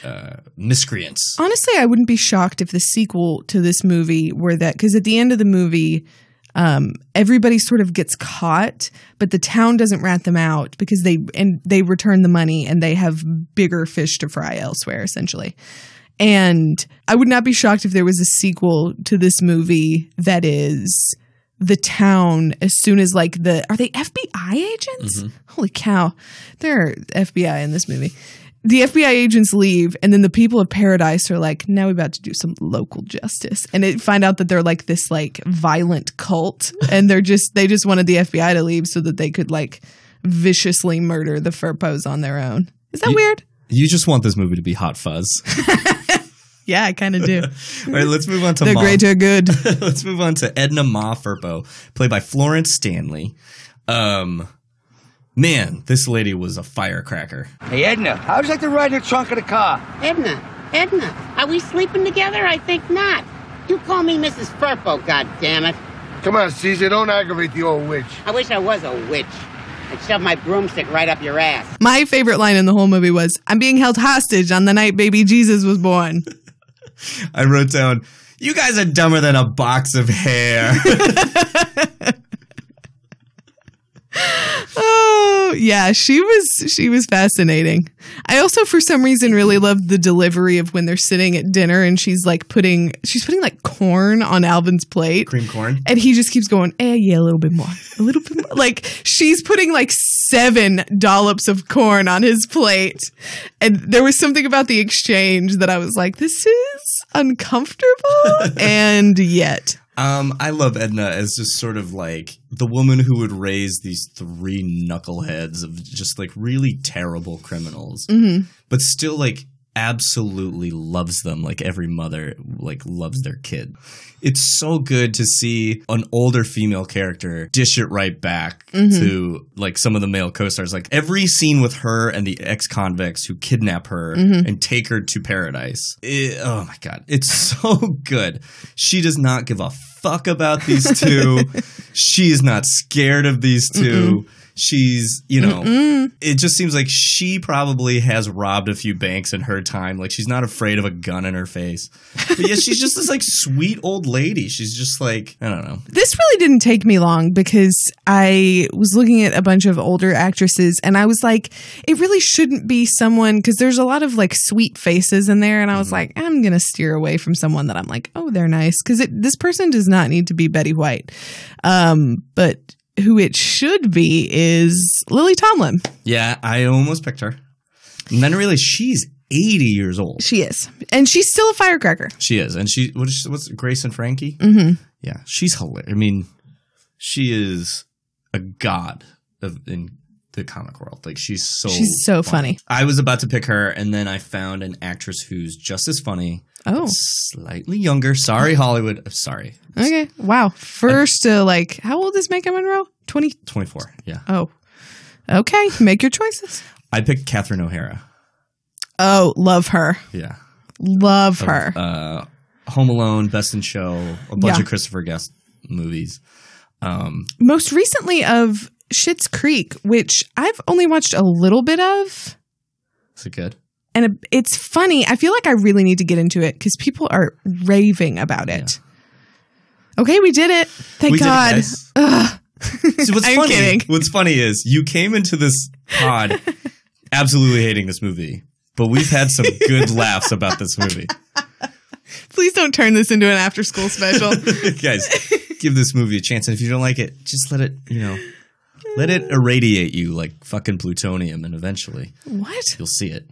uh miscreants.
Honestly, I wouldn't be shocked if the sequel to this movie were that because at the end of the movie, um, everybody sort of gets caught, but the town doesn't rat them out because they and they return the money and they have bigger fish to fry elsewhere, essentially. And I would not be shocked if there was a sequel to this movie that is the town as soon as like the are they FBI agents? Mm-hmm. Holy cow. There are FBI in this movie. The FBI agents leave and then the people of paradise are like, now we're about to do some local justice. And it find out that they're like this like violent cult and they're just they just wanted the FBI to leave so that they could like viciously murder the Firpos on their own. Is that
You-
weird?
You just want this movie to be Hot Fuzz.
Yeah, I kind of do.
All right, let's move on to
They're
Ma.
great, they're good.
let's move on to Edna Ma Firpo, played by Florence Stanley. Um, man, this lady was a firecracker.
Hey, Edna, how'd you like to ride in the trunk of the car?
Edna, Edna, are we sleeping together? I think not. You call me Mrs. Firpo, goddammit.
Come on, Caesar, don't aggravate the old witch.
I wish I was a witch. I'd shove my broomstick right up your ass.
My favorite line in the whole movie was, I'm being held hostage on the night baby Jesus was born.
I wrote down, "You guys are dumber than a box of hair."
oh, yeah, she was she was fascinating. I also for some reason really loved the delivery of when they're sitting at dinner and she's like putting she's putting like corn on Alvin's plate.
Cream corn.
And he just keeps going, eh, yeah, a little bit more. A little bit more. Like she's putting like seven dollops of corn on his plate. And there was something about the exchange that I was like, this is uncomfortable and yet.
Um, I love Edna as just sort of like the woman who would raise these three knuckleheads of just like really terrible criminals,
Mhm.
but still like absolutely loves them like every mother like loves their kid. It's so good to see an older female character dish it right back
Mhm.
to like some of the male co-stars. Like every scene with her and the ex-convicts who kidnap her
Mhm.
and take her to paradise. It- oh my god, it's so good. She does not give a fuck about these two. she is not scared of these 2 She's, you know,
Mm-mm.
it just seems like she probably has robbed a few banks in her time. Like she's not afraid of a gun in her face. But yeah, she's just this like sweet old lady. She's just like, I don't know.
This really didn't take me long because I was looking at a bunch of older actresses and I was like, it really shouldn't be someone because there's a lot of like sweet faces in there. And I was like, I'm going to steer away from someone that I'm like, oh, they're nice because this person does not need to be Betty White. Um, but who it should be is Lily Tomlin.
Yeah, I almost picked her. And then I realized she's 80 years old.
She is. And she's still a firecracker.
She is. And she, what is, what's Grace and Frankie?
hmm
Yeah, she's hilarious. I mean, she is a god of in the comic world. Like she's so
She's so funny.
I was about to pick her, and then I found an actress who's just as funny.
Oh.
slightly younger. Sorry, Hollywood. I'm sorry,
Okay. Wow. First, uh, like, how old is Megan Monroe? 20.
twenty four. Yeah,
Oh. Okay. Make your choices.
I picked Catherine O'Hara.
Oh, love her.
Yeah,
Love
Of,
her.
Uh, Home Alone, Best in Show, a bunch
Yeah.
of Christopher Guest movies. Um,
Most recently of Schitt's Creek, which I've only watched a little bit of.
is it good?
And it- it's funny. I feel like I really need to get into it because people are raving about it. Okay, we did it. Thank
We it,
God.
See, what's
I'm
funny?
kidding.
What's funny is you came into this pod absolutely hating this movie, but we've had some good laughs about this movie.
Please don't turn this into an after school special.
Guys, give this movie a chance, and if you don't like it, just let it, you know, let it irradiate you like fucking plutonium, and eventually
what?
you'll see it.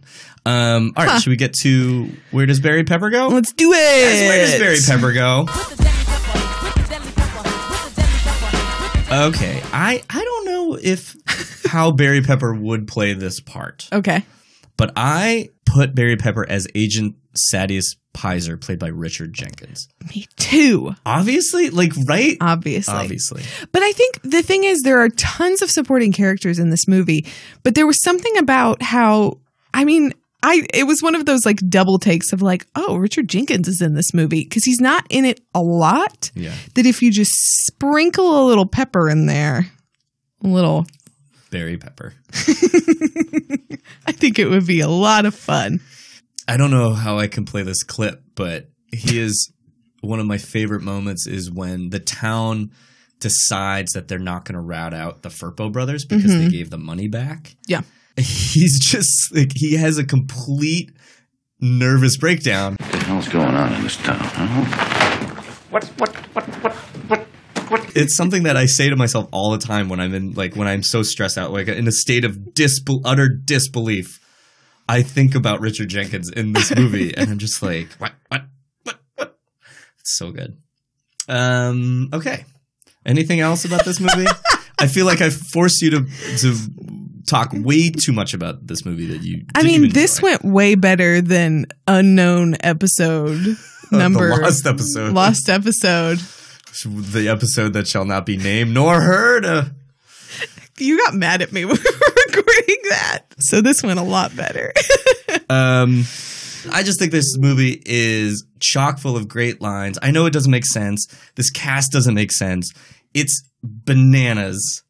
Um, all right,
Huh.
should we get to where does Barry Pepper go?
Let's do it.
Yes, where does Barry Pepper go? Okay, I I don't know if how Barry Pepper would play this part,
Okay.
but I put Barry Pepper as Agent Shaddus Peyser, played by Richard Jenkins.
Me too.
Obviously, like right,
Obviously.
obviously.
But I think the thing is, there are tons of supporting characters in this movie, but there was something about how, I mean, I it was one of those like double takes of like, oh, Richard Jenkins is in this movie because he's not in it a lot.
Yeah,
That if you just sprinkle a little pepper in there, a little,
Barry Pepper.
I think it would be a lot of fun.
I don't know how I can play this clip, but he is one of my favorite moments is when the town decides that they're not going to route out the Firpo brothers because
Mhm.
they gave the money back.
Yeah.
He's just like he has a complete nervous breakdown.
What the hell's going on in this town? Huh?
What, what, what, what, what?
It's something that I say to myself all the time when I'm in like when I'm so stressed out, like in a state of disbel- utter disbelief. I think about Richard Jenkins in this movie, and I'm just like, what, what, what, what? It's so good. Um. Okay. Anything else about this movie? I feel like I forced you to to talk way too much about this movie that you.
I mean, this went way better than unknown episode number
the lost episode.
Lost episode.
The episode that shall not be named nor heard. Uh,
You got mad at me when we were recording that, so this went a lot better.
Um, I just think this movie is chock full of great lines. I know it doesn't make sense. This cast doesn't make sense. It's bananas,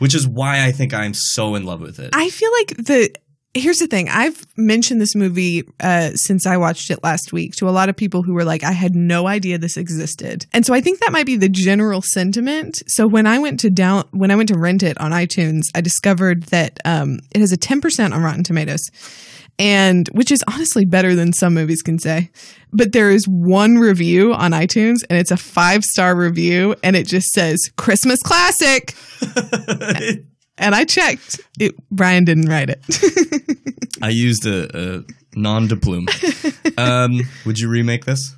which is why I think I'm so in love with it.
I feel like the here's the thing. I've mentioned this movie uh, since I watched it last week to a lot of people who were like, I had no idea this existed, and so I think that might be the general sentiment. So when I went to down when I went to rent it on iTunes, I discovered that um, it has a ten percent on Rotten Tomatoes. And which is honestly better than some movies can say. But there is one review on iTunes and it's a five star review and it just says Christmas classic. and I checked. It, Brian didn't write it.
I used a, a nom de plume. um, would you remake this?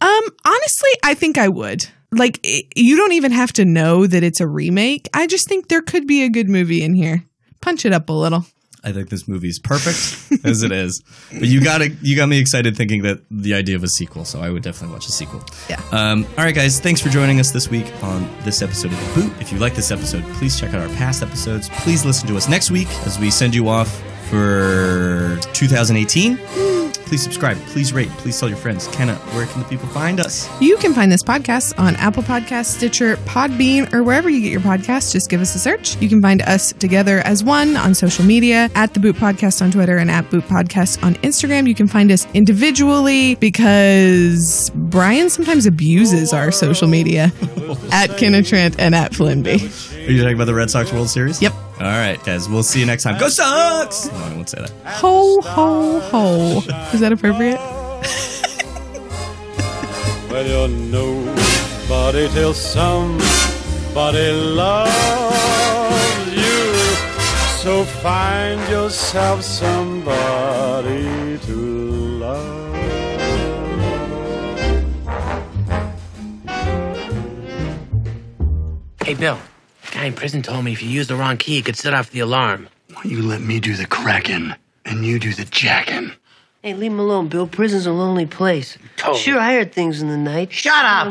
Um, honestly, I think I would. Like, i you don't even have to know that it's a remake. I just think there could be a good movie in here. Punch it up a little.
I think this movie is perfect as it is. But you got it you got me excited thinking that the idea of a sequel, so I would definitely watch a sequel.
Yeah.
Um, all right, guys, thanks for joining us this week on this episode of The Boot. If you like this episode, please check out our past episodes. Please listen to us next week as we send you off for 2018. Please subscribe. Please rate. Please tell your friends. Kenna, where can the people find us?
You can find this podcast on Apple Podcasts, Stitcher, Podbean, or wherever you get your podcasts. Just give us a search. You can find us together as one on social media at the Boot Podcast on Twitter and at Boot Podcast on Instagram. You can find us individually because Brian sometimes abuses our social media at Kenna Trent and at Flimby.
Are you talking about the Red Sox World Series?
Yep.
All right, guys. We'll see you next time. Go Sox! No, I won't say that.
Ho, ho, ho. Is that appropriate?
Well, you're nobody till somebody loves you. So find yourself somebody to love.
Hey, Bill. Guy in prison told me if you use the wrong key, it could set off the alarm.
Why don't you let me do the cracking and you do the jacking?
Hey, leave him alone, Bill. Prison's a lonely place.
Totally.
Sure, I heard things in the night.
Shut up!